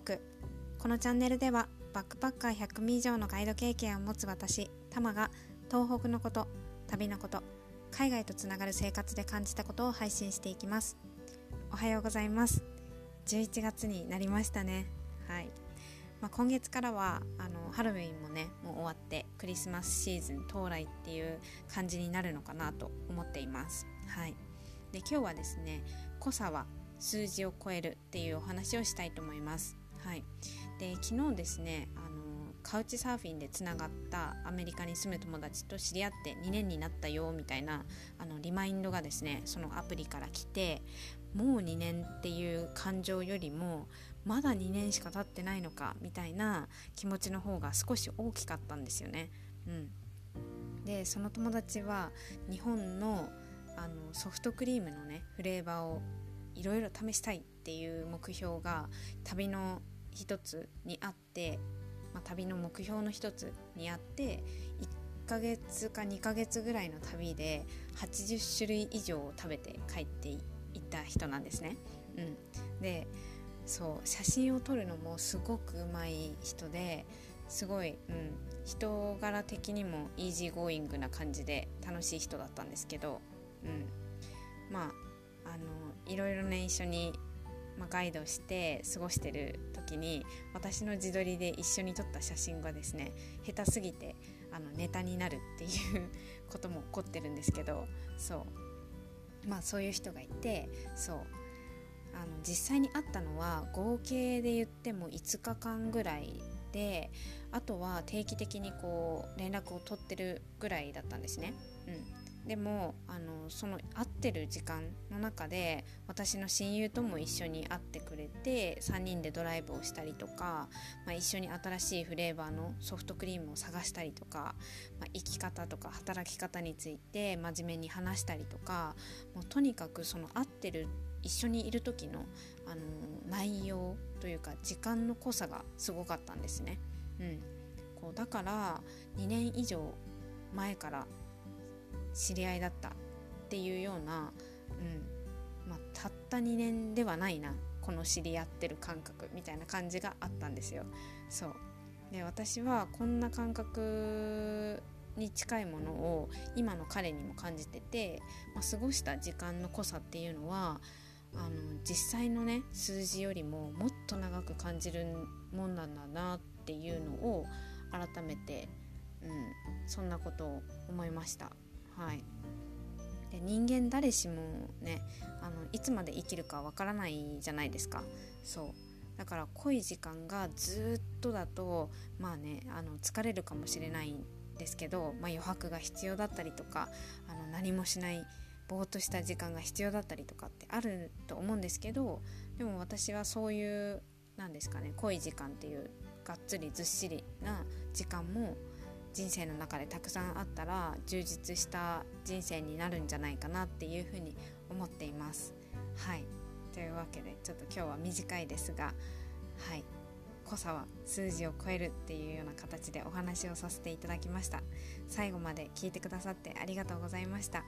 北。このチャンネルではバックパッカー100名以上のガイド経験を持つ私タマが東北のこと旅のこと海外とつながる生活で感じたことを配信していきます。おはようございます。11月になりましたね。はい、まあ、今月からはあのハロウィンもねもう終わってクリスマスシーズン到来っていう感じになるのかなと思っています。はい。で今日はですね濃さは数字を超えるっていうお話をしたいと思います。はい、で昨日ですねあのカウチサーフィンでつながったアメリカに住む友達と知り合って2年になったよみたいなあのリマインドがですねそのアプリから来てもう2年っていう感情よりもまだ2年しか経ってないのかみたいな気持ちの方が少し大きかったんですよね。うん、でその友達は日本のあのソフトクリームのねフレーバーをいろいろ試したいっていう目標が旅の一つにあって、まあ、旅の目標の一つにあって1ヶ月か2ヶ月ぐらいの旅で80種類以上を食べて帰っていった人なんですね。うん、でそう写真を撮るのもすごくうまい人ですごい、うん、人柄的にもイージーゴーイングな感じで楽しい人だったんですけど、うん、まああのいろいろね一緒に、まあ、ガイドして過ごしてる時に私の自撮りで一緒に撮った写真がですね下手すぎてあのネタになるっていう ことも起こってるんですけどそう。まあそういう人がいてそう。あの実際に会ったのは合計で言っても5日間ぐらいであとは定期的にこう連絡を取ってるぐらいだったんですね。うん。でもあのその会ってる時間の中で私の親友とも一緒に会ってくれて3人でドライブをしたりとか、まあ、一緒に新しいフレーバーのソフトクリームを探したりとか、まあ、生き方とか働き方について真面目に話したりとかもうとにかくその会ってる一緒にいる時のあの内容というか時間の濃さがすごかったんですね。うん、こうだから2年以上前から知り合いだったっていうような、うんまあ、たった2年ではないなこの知り合ってる感覚みたいな感じがあったんですよ。そうで私はこんな感覚に近いものを今の彼にも感じてて、まあ、過ごした時間の濃さっていうのはあの実際のね数字よりももっと長く感じるもんなんだなっていうのを改めて、うん、そんなことを思いました。はい。で人間誰しもねあのいつまで生きるかわからないじゃないですか。そう。だから濃い時間がずっとだとまあねあの疲れるかもしれないんですけど、まあ、余白が必要だったりとかあの何もしないぼーっとした時間が必要だったりとかってあると思うんですけどでも私はそういうなんですかね濃い時間っていうがっつりずっしりな時間も人生の中でたくさんあったら充実した人生になるんじゃないかなっていうふうに思っています。はい。というわけでちょっと今日は短いですがはい。濃さは数字を超えるっていうような形でお話をさせていただきました。最後まで聞いてくださってありがとうございました。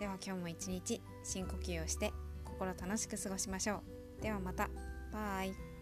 では今日も一日深呼吸をして心楽しく過ごしましょう。ではまた。バイ。